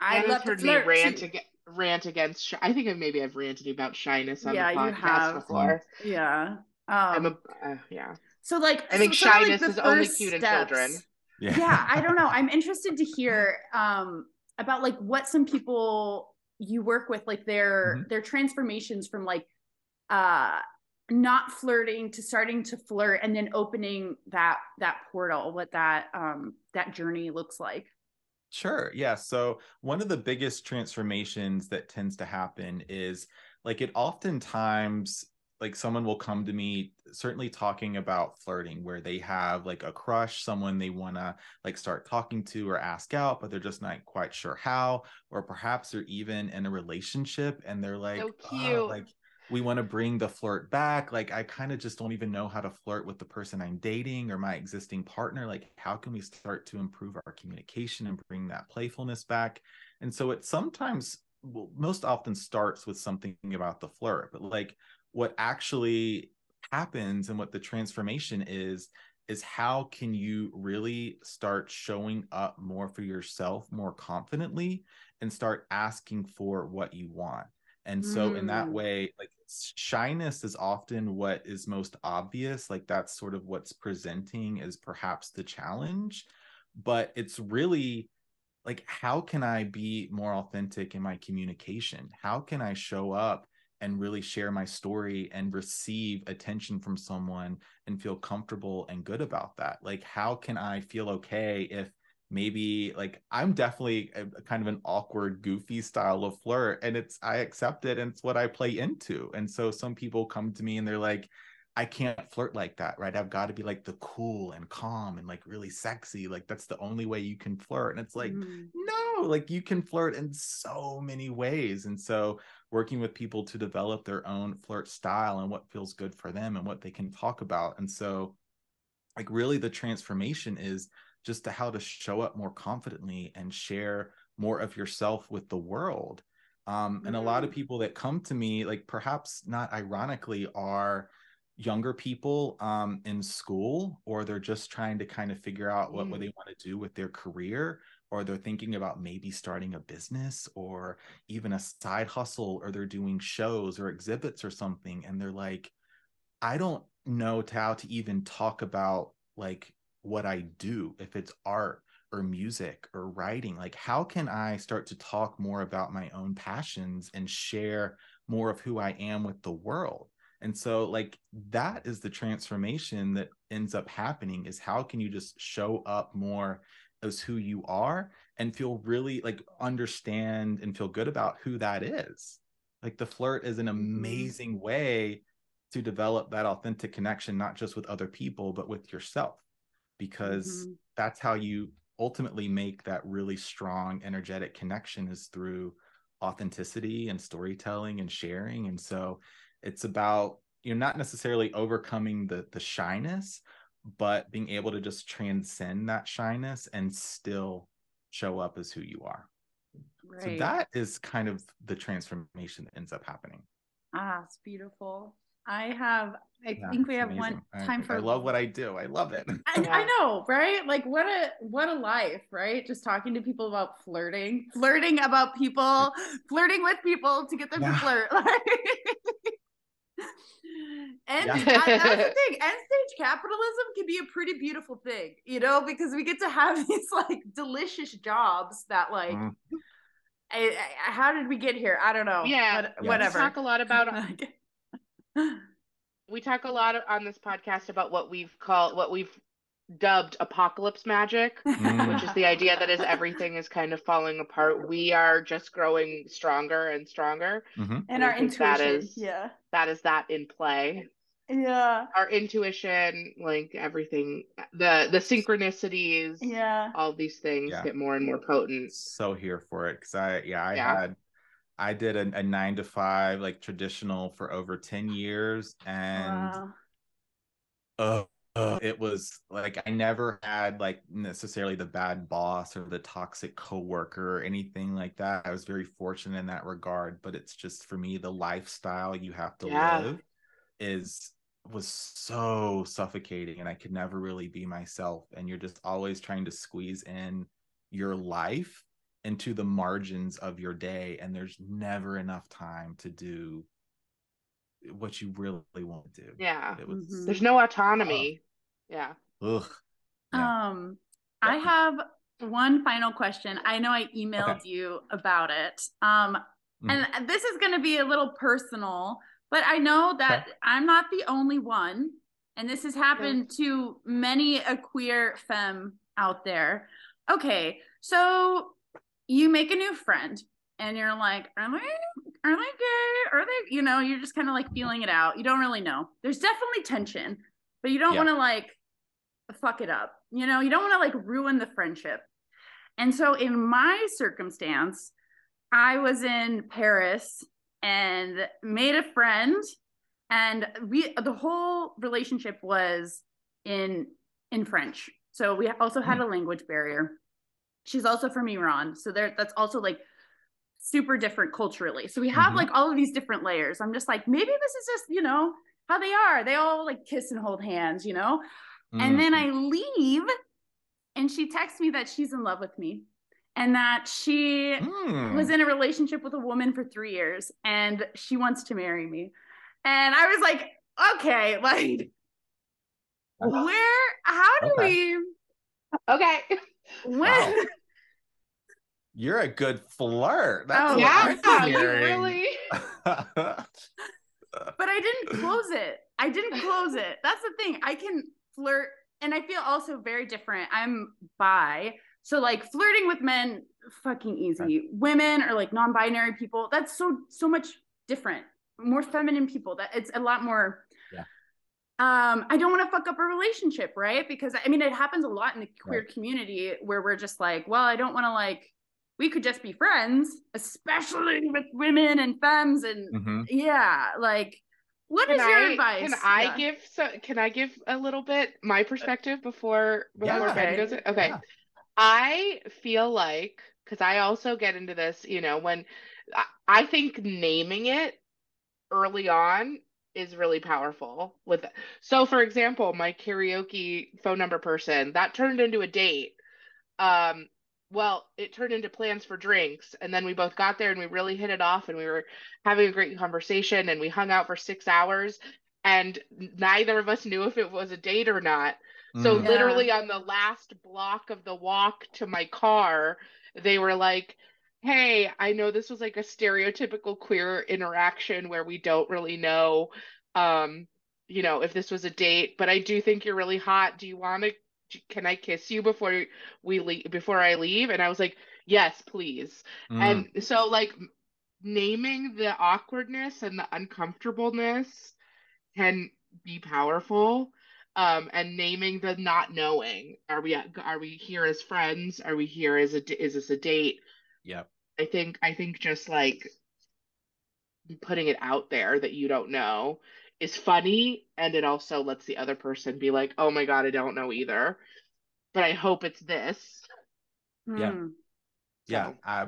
A: I love heard me rant again rant against. Sh- I think maybe I've ranted about shyness on yeah, the podcast before.
B: Yeah. Um,
A: I'm a uh, yeah.
B: So like,
A: I think
B: so
A: shyness like is only cute steps. in children.
B: Yeah. yeah, I don't know. I'm interested to hear um, about like what some people you work with, like their mm-hmm. their transformations from like uh not flirting to starting to flirt and then opening that that portal what that um that journey looks like
C: Sure. Yeah. So one of the biggest transformations that tends to happen is like it oftentimes like someone will come to me certainly talking about flirting where they have like a crush someone they want to like start talking to or ask out but they're just not quite sure how or perhaps they're even in a relationship and they're like so oh, cute. Oh, like we want to bring the flirt back like i kind of just don't even know how to flirt with the person i'm dating or my existing partner like how can we start to improve our communication and bring that playfulness back and so it sometimes well, most often starts with something about the flirt but like what actually happens and what the transformation is is how can you really start showing up more for yourself more confidently and start asking for what you want and so mm. in that mm. way like shyness is often what is most obvious like that's sort of what's presenting is perhaps the challenge but it's really like how can i be more authentic in my communication? How can i show up and really share my story and receive attention from someone and feel comfortable and good about that? Like how can i feel okay if maybe like I'm definitely a, a, kind of an awkward, goofy style of flirt, and it's I accept it and it's what I play into. And so some people come to me and they're like, I can't flirt like that, right? I've got to be like the cool and calm and like really sexy. Like that's the only way you can flirt. And it's like, mm. no, like you can flirt in so many ways. And so working with people to develop their own flirt style and what feels good for them and what they can talk about. And so like really the transformation is just to how to show up more confidently and share more of yourself with the world um, and a lot of mm. people that come to me like perhaps not ironically are younger people um, in school or they're just trying to kind of figure out what, mm. what they want to do with their career or they're thinking about maybe starting a business or even a side hustle or they're doing shows or exhibits or something and they're like i don't know how to even talk about like what I do, if it's art or music or writing, like how can I start to talk more about my own passions and share more of who I am with the world? And so like that is the transformation that ends up happening is how can you just show up more as who you are and feel really like understand and feel good about who that is. Like the flirt is an mm-hmm. amazing way to develop that authentic connection not just with other people but with yourself because mm-hmm. that's how you ultimately make that really strong energetic connection is through authenticity and storytelling and sharing and so it's about you know not necessarily overcoming the the shyness but being able to just transcend that shyness and still show up as who you are right. so that is kind of the transformation that ends up happening
B: ah it's beautiful I have. I yeah, think we have amazing. one time
C: I,
B: for.
C: I love what I do. I love it.
B: I, I, know, right? Like what a what a life, right? Just talking to people about flirting, flirting about people, flirting with people to get them yeah. to flirt. and yeah. that, that's the thing. End stage capitalism can be a pretty beautiful thing, you know, because we get to have these like delicious jobs that like. Mm. I, I, how did we get here? I don't know.
A: Yeah, but, whatever. We talk a lot about we talk a lot on this podcast about what we've called what we've dubbed apocalypse magic, mm. which is the idea that as everything is kind of falling apart, we are just growing stronger and stronger.
B: Mm-hmm. And, and our intuition, that is, yeah,
A: that is that in play.
B: Yeah,
A: our intuition, like everything, the the synchronicities,
B: yeah,
A: all these things yeah. get more and more potent.
C: So here for it because I, yeah, I yeah. had I did a, a, nine to five, like traditional for over 10 years. And wow. uh, uh, it was like I never had like necessarily the bad boss or the toxic coworker or anything like that. I was very fortunate in that regard. But it's just for me, the lifestyle you have to yeah. live is was so suffocating and I could never really be myself. And you're just always trying to squeeze in your life into the margins of your day and there's never enough time to do what you really want to do
A: yeah was, mm-hmm. there's no autonomy uh, yeah
C: Ugh.
B: yeah. um i have one final question i know i emailed okay. you about it um mm-hmm. and this is going to be a little personal but i know that okay. i'm not the only one and this has happened to many a queer femme out there okay so you make a new friend and you're like, are they are they gay? Are they, you know, you're just kind of like feeling it out. You don't really know. There's definitely tension, but you don't yeah. want to like fuck it up. You know, you don't want to like ruin the friendship. And so in my circumstance, I was in Paris and made a friend and we the whole relationship was in in French. So we also had hmm. a language barrier. She's also from Iran. So there that's also like super different culturally. So we have mm-hmm. like all of these different layers. I'm just like, maybe this is just, you know, how they are. They all like kiss and hold hands, you know? Mm-hmm. And then I leave and she texts me that she's in love with me and that she mm. was in a relationship with a woman for three years and she wants to marry me. And I was like, okay, like, where, how do okay. we?
A: Okay.
B: When? Wow.
C: You're a good flirt. That's
A: oh, yeah, you really.
B: but I didn't close it. I didn't close it. That's the thing. I can flirt, and I feel also very different. I'm bi, so like flirting with men, fucking easy. Right. Women or like non-binary people, that's so so much different. More feminine people. That it's a lot more um, I don't want to fuck up a relationship, right? Because I mean, it happens a lot in the queer right. community where we're just like, well, I don't want to like, we could just be friends, especially with women and femmes, and mm-hmm. yeah, like, what can is your
A: I,
B: advice?
A: Can I yeah. give so? Can I give a little bit my perspective before before yeah, Ben okay. goes? In? Okay, yeah. I feel like because I also get into this, you know, when I think naming it early on is really powerful with it. So for example, my karaoke phone number person, that turned into a date. Um well, it turned into plans for drinks and then we both got there and we really hit it off and we were having a great conversation and we hung out for 6 hours and neither of us knew if it was a date or not. So mm. literally on the last block of the walk to my car, they were like, hey, I know this was like a stereotypical queer interaction where we don't really know um you know if this was a date, but I do think you're really hot. Do you want to can I kiss you before we leave before I leave? And I was like, yes, please. Mm. And so like naming the awkwardness and the uncomfortableness can be powerful. um and naming the not knowing are we are we here as friends are we here as a is this a date
C: Yeah.
A: i think i think just like putting it out there that you don't know is funny and it also lets the other person be like oh my god i don't know either. But i hope it's this.
C: Yeah. Mm. yeah i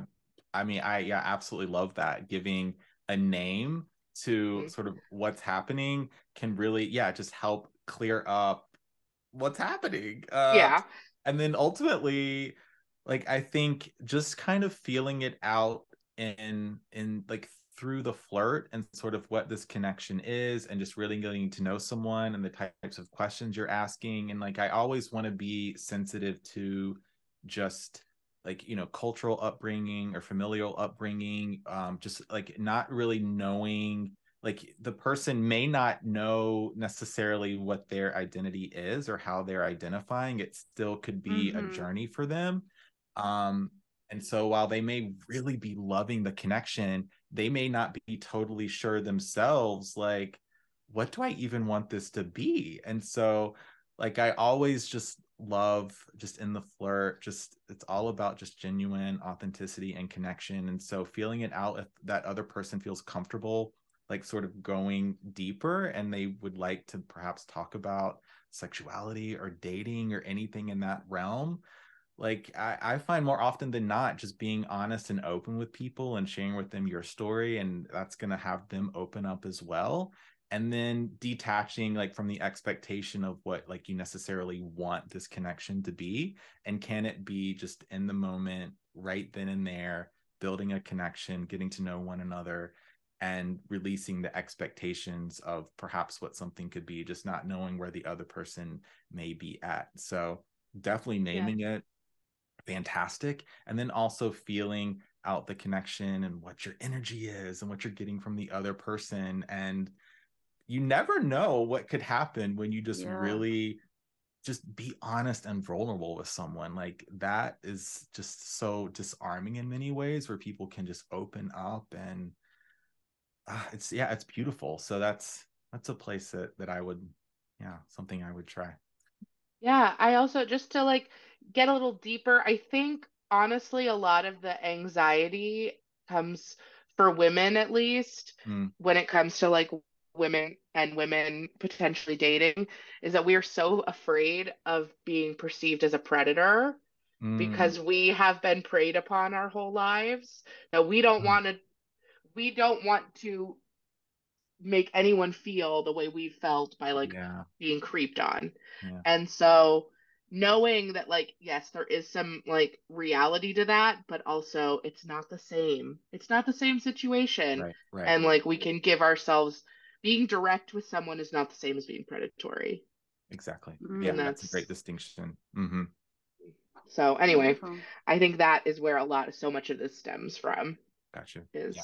C: i mean i yeah absolutely love that. Giving a name to mm-hmm. sort of what's happening can really yeah just help clear up what's happening. Uh,
A: yeah.
C: and then ultimately like i think just kind of feeling it out in in like through the flirt and sort of what this connection is and just really getting to know someone and the types of questions you're asking. And like i always want to be sensitive to just like you know cultural upbringing or familial upbringing um just like not really knowing like the person may not know necessarily what their identity is or how they're identifying. It still could be mm-hmm. a journey for them. Um and so while they may really be loving the connection they may not be totally sure themselves like what do i even want this to be? And so like i always just love just in the flirt just it's all about just genuine authenticity and connection. And so feeling it out if that other person feels comfortable like sort of going deeper and they would like to perhaps talk about sexuality or dating or anything in that realm like I, I, find more often than not just being honest and open with people and sharing with them your story and that's going to have them open up as well and then detaching like from the expectation of what like you necessarily want this connection to be and can it be just in the moment right then and there building a connection getting to know one another and releasing the expectations of perhaps what something could be just not knowing where the other person may be at so definitely naming yeah. it fantastic and then also feeling out the connection and what your energy is and what you're getting from the other person and you never know what could happen when you just yeah. really just be honest and vulnerable with someone like that is just so disarming in many ways where people can just open up and uh, it's yeah it's beautiful so that's that's a place that that i would yeah something i would try
A: yeah i also just to like get a little deeper i think honestly a lot of the anxiety comes for women at least mm. when it comes to like women and women potentially dating is that we are so afraid of being perceived as a predator mm. because we have been preyed upon our whole lives that we don't mm. want to we don't want to make anyone feel the way we felt by like yeah. being creeped on yeah. and so knowing that like yes there is some like reality to that but also it's not the same it's not the same situation
C: right, right.
A: and like we can give ourselves being direct with someone is not the same as being predatory.
C: Exactly. Mm-hmm. Yeah, that's, that's, a great distinction. Mm-hmm.
A: So anyway, I think that is where a lot of so much of this stems from.
C: Gotcha.
A: Is yeah.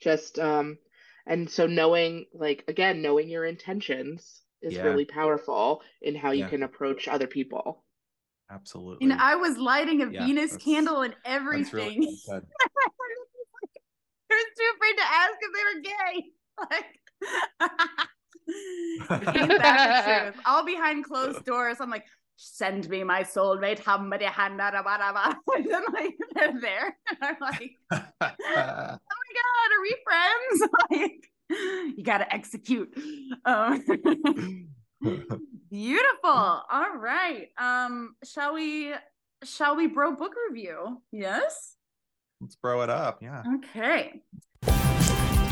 A: just um and so knowing like again, knowing your intentions is yeah. really powerful in how you yeah. can approach other people.
C: Absolutely.
B: And I was lighting a Venus candle and everything. Really I was too afraid to ask if they were gay. Like Ain't that the truth? All behind closed doors. I'm like, send me my soulmate. Hand that And then like they're there. And I'm like, oh my god, are we friends? Like, you gotta execute. Um, beautiful. All right. Um, shall we shall we bro book review? Yes.
C: Let's bro it up. Yeah.
B: Okay.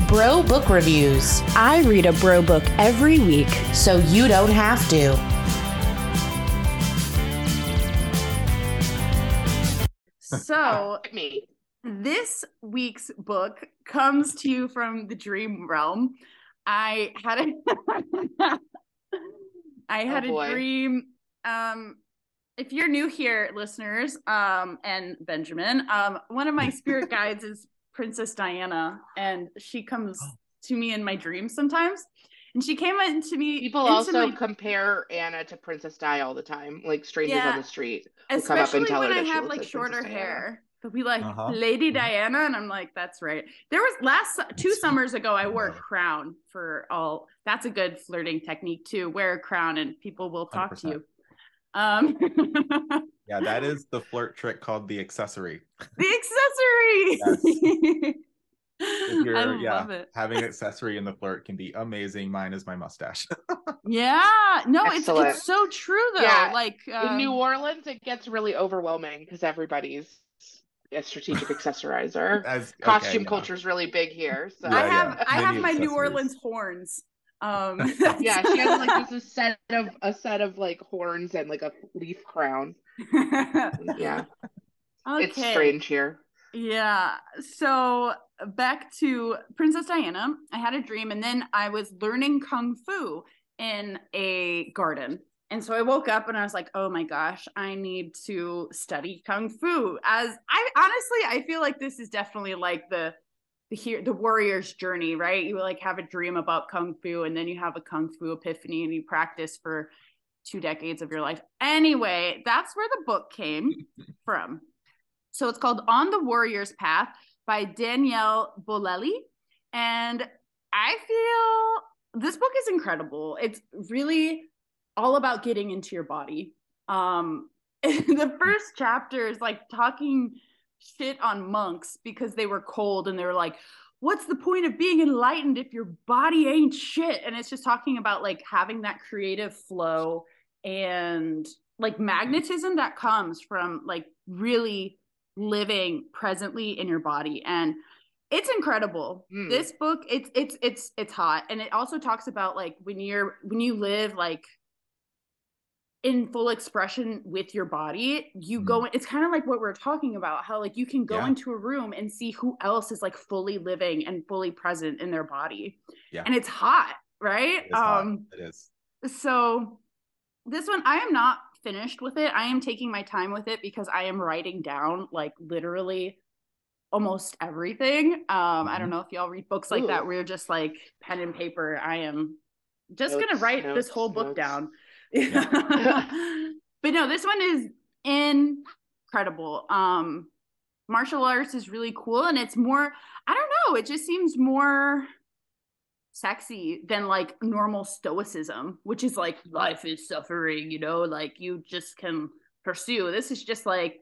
D: Bro Book Reviews.
E: I read a bro book every week,
D: so you don't have to.
B: So, me. This week's book comes to you from the dream realm. I had a I had oh a dream um if you're new here listeners um and Benjamin um one of my spirit guides is Princess Diana, and she comes oh. to me in my dreams sometimes. And she came into me.
A: People into also my... compare Anna to Princess Di all the time, like strangers yeah, on the street.
B: Especially when I have like shorter hair. They'll be like
C: Uh-huh.
B: Lady
C: Mhm.
B: Diana, and I'm like, that's right. There was last two
C: That's-
B: summers ago, I wore a crown for all. That's a good flirting technique too. Wear a crown, and people will talk to you. Um,
C: Yeah, that is the flirt trick called the accessory.
B: the accessory.
C: If you're,
B: I
C: yeah,
B: love it.
C: having accessory in the flirt can be amazing. Mine is my mustache.
B: Yeah, no, it's it's so true though.
A: Yeah,
B: Like um,
A: In New Orleans, it gets really overwhelming because everybody's a strategic accessorizer.
C: As okay,
A: Costume
C: yeah.
A: culture is really big here. So
B: I have
C: yeah.
B: I have my New. Orleans horns. Um,
A: yeah, she has like just a set of a set of like horns and like a leaf crown. Yeah,
B: okay.
A: it's strange here.
B: Yeah. So back to Princess Diana. I had a dream and then I was learning kung fu in a garden. And so I woke up and I was like, "Oh my gosh, I need to study kung fu." As I honestly, I feel like this is definitely like the the here the warrior's journey, right? You like have a dream about kung fu and then you have a kung fu epiphany and you practice for two decades of your life. Anyway, that's where the book came from. So it's called On the Warrior's Path by Danielle Bolelli. And I feel this book is incredible. It's really all about getting into your body. Um, the first chapter is like talking shit on monks because they were cold and they were like, what's the point of being enlightened if your body ain't shit? And it's just talking about like having that creative flow and like magnetism that comes from like really living presently in your body and it's incredible
A: Mm.
B: this book it's it's it's it's hot and it also talks about like when you're when you live like in full expression with your body you
C: Mm.
B: go it's kind of like what we're talking about how like you can go
C: Yeah.
B: into a room and see who else is like fully living and fully present in their body
C: Yeah.
B: and it's hot right
C: It is hot.
B: um
C: it is.
B: so this one i am not finished with it i am taking my time with it because i am writing down like literally almost everything um i don't know if y'all read books like that
A: Ooh.
B: where you're just like pen and paper i am just gonna
A: Notes,
B: write this whole book
A: notes.
B: down but no this one is incredible. Um martial arts is really cool and it's more i don't know it just seems more sexy than like normal stoicism which is like life is suffering you know like you just can pursue. This is just like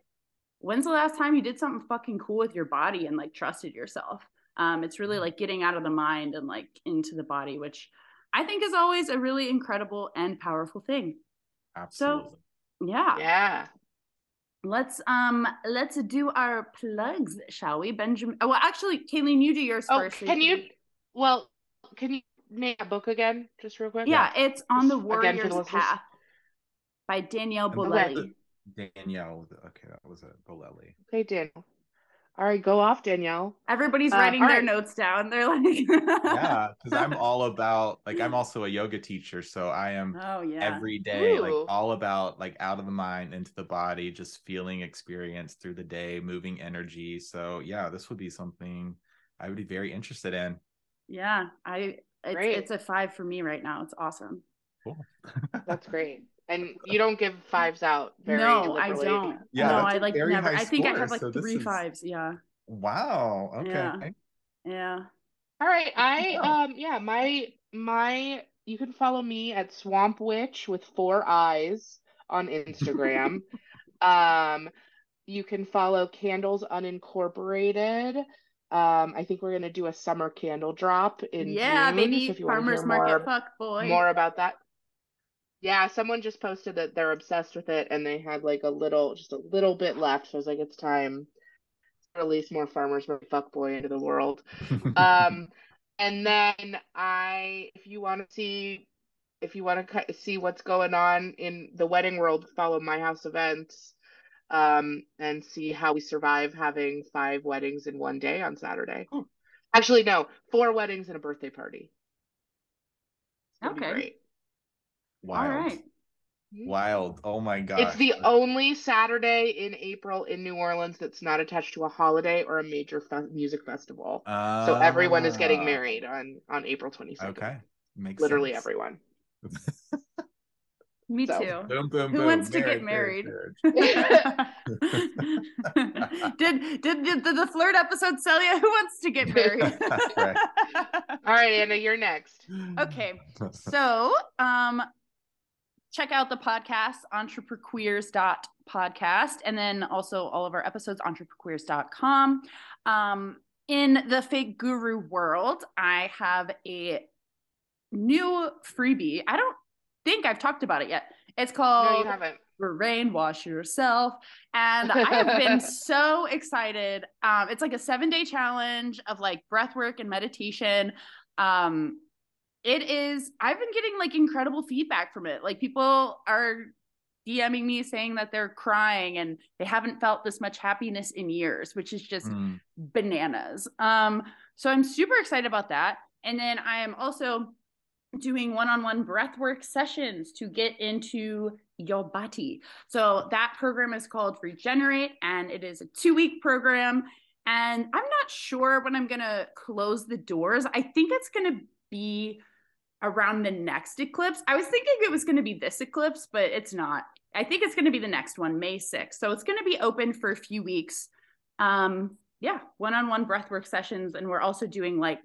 B: when's the last time you did something fucking cool with your body and like trusted yourself? Um it's really like getting out of the mind and like into the body which i think is always a really incredible and powerful thing
C: Absolutely.
B: yeah
A: Yeah.
B: let's um let's do our plugs shall we benjamin oh well actually Kaylene you do yours
A: Oh,
B: first so
A: can you? Well, can you name a book again, just real quick?
B: yeah it's on the
A: Just again the
B: warrior's path by danielle
C: And
B: bolelli
C: Danielle. Okay, that was a Bolelli.
A: Okay, Daniel. All right, go off, Danielle.
B: everybody's
A: Uh,
B: writing their
A: right.
B: notes down they're like
C: Yeah, because I'm all about like I'm also a yoga teacher, so I am
B: oh yeah
C: every day
A: Ooh.
C: like all about like out of the mind into the body, just feeling experience through the day, moving energy. So yeah, this would be something I would be very interested in.
B: yeah i it's,
A: Great.
B: it's a five for me right now it's awesome
C: Cool.
A: That's great. And you don't give fives out very
B: no i don't
C: Yeah,
B: no
C: that's
B: i
C: a
B: like
C: very
B: never
C: high
B: i think i
C: score,
B: have like
C: so
B: three
C: is-
B: fives yeah
C: Wow. Okay.
B: Yeah. yeah
A: All right, I um yeah, my my you can follow me at Swamp Witch with four eyes on Instagram. um you can follow Candles Unincorporated. Um I think we're going to do a summer candle drop in
B: yeah
A: June,
B: baby
A: so if you
B: farmers market
A: more
B: fuck boy
A: more about that. Yeah, someone just posted that they're obsessed with it and they had like a little just a little bit left. So I was like it's time to release more farmers market fuckboy into the world. Um, and then I, if you want to see, if you want to see what's going on in the wedding world, follow my house events, um, and see how we survive having five weddings in one day on Saturday.
C: Oh.
A: Actually, no, four weddings and a birthday party.
B: Okay.
A: Great.
C: Wild.
B: all right
C: Wild. Oh my god.
A: It's the only Saturday in April in New Orleans that's not attached to a holiday or a major fe- music festival. So everyone is getting
C: Ah,
A: married on on April 22nd.
C: Okay. Makes
A: Literally
C: sense.
A: everyone.
B: Me
A: So-
B: too.
C: Boom, boom,
B: Who
C: boom.
B: wants to get
C: Marriage,
B: married?
C: marriage,
B: did, did did the flirt episode sell you? Who wants to get married?
C: Right.
A: All right, Anna, you're next.
B: okay, so um, check out the podcast entreprequeers.podcast and then also all of our episodes entreprequeers.com. Um, in the fake guru world, I have a new freebie. I don't think I've talked about it yet. It's
A: No,
B: called
A: you haven't.
B: brainwash yourself and i have been so excited um it's like a seven day challenge of like breath work and meditation um it is i've been getting like incredible feedback from it like people are dming me saying that they're crying and they haven't felt this much happiness in years which is just
C: Mm,
B: bananas. Um, so I'm super excited about that. And then I am also doing one-on-one breathwork sessions to get into your body. So that program is called Regenerate and it is a two-week program. And I'm not sure when I'm gonna close the doors. I think it's gonna be around the next eclipse. I was thinking it was gonna be this eclipse, but it's not. I think it's gonna be the next one, May 6th. So it's gonna be open for a few weeks. Um, yeah, one-on-one breathwork sessions, and we're also doing like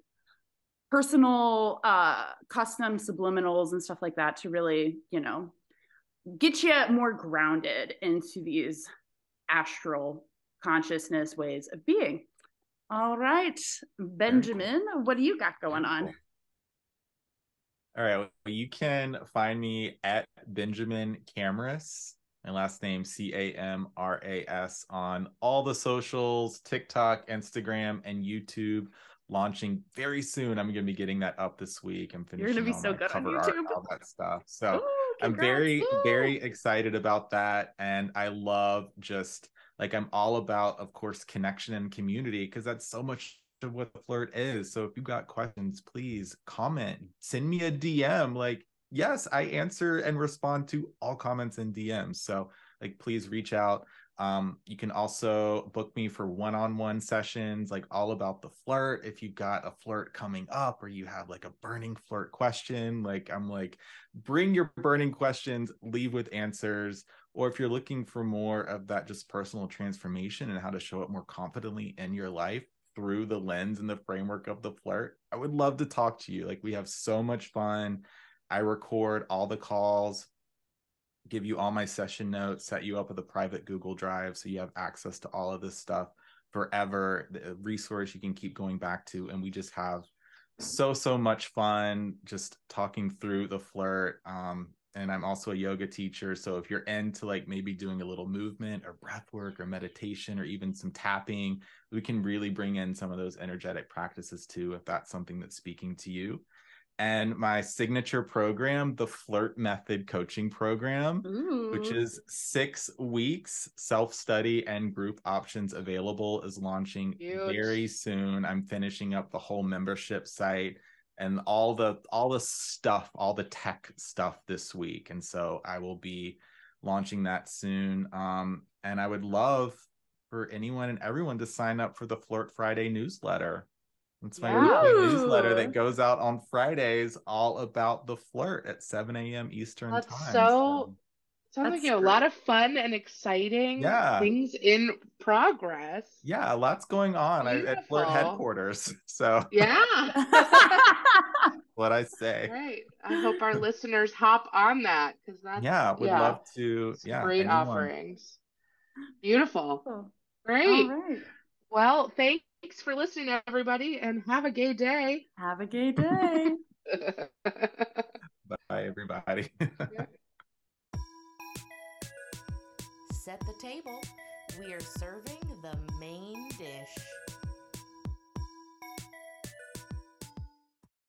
B: personal uh custom subliminals and stuff like that to really, you know, get you more grounded into these astral consciousness ways of being. All right, Benjamin, what do you got going on?
C: All right. Well, you can find me at Benjamin Camras, my last name C A M R A S, on all the socials TikTok, Instagram, and YouTube. Launching very soon. I'm going to be getting that up this week. I'm finishing.
B: You're gonna be
C: all
B: so good on
C: cover art,
B: YouTube.
C: all that stuff. So
B: Ooh,
C: I'm very,
B: Ooh.
C: very excited about that. And I love just like I'm all about, of course, connection and community because that's so much of what the flirt is. So if you got questions, please comment, send me a DM. Like, yes, I answer and respond to all comments and DMs. So like please reach out. Um, you can also book me for one-on-one sessions, like all about the flirt. If you've got a flirt coming up or you have like a burning flirt question, like I'm like, bring your burning questions, leave with answers. Or if you're looking for more of that just personal transformation and how to show up more confidently in your life through the lens and the framework of the flirt, I would love to talk to you. Like we have so much fun. I record all the calls, give you all my session notes, set you up with a private Google Drive so you have access to all of this stuff forever. The resource you can keep going back to. And we just have so, so much fun just talking through the flirt. Um, and I'm also a yoga teacher. So if you're into like maybe doing a little movement or breath work or meditation or even some tapping, we can really bring in some of those energetic practices too, if that's something that's speaking to you. And my signature program, the Flirt Method Coaching Program, which is six weeks self study and group options available, is launching
A: Cute.
C: very soon. I'm finishing up the whole membership site and all the all the stuff, all the tech stuff this week, and so I will be launching that soon. Um, and I would love for anyone and everyone to sign up for the Flirt Friday newsletter. It's my
A: Yeah.
C: weekly newsletter that goes out on Fridays, all about the flirt at 7 a.m. Eastern
A: That's
C: time.
A: so- Sounds
B: That's
A: like you know, a lot of fun and exciting
C: Yeah.
A: things in progress.
C: yeah, lots going on I, at Flirt headquarters. So
A: Yeah.
C: what I say.
A: Right. I hope our listeners hop on that because that's
C: Yeah, would
A: yeah,
C: love to.
A: some
C: Yeah,
A: great
C: anyone.
A: offerings. Beautiful.
B: All
A: Great.
B: right.
A: Well, thanks for listening, everybody, and have a gay day.
B: Have a gay day.
C: Bye, everybody set the table. We are serving the main dish.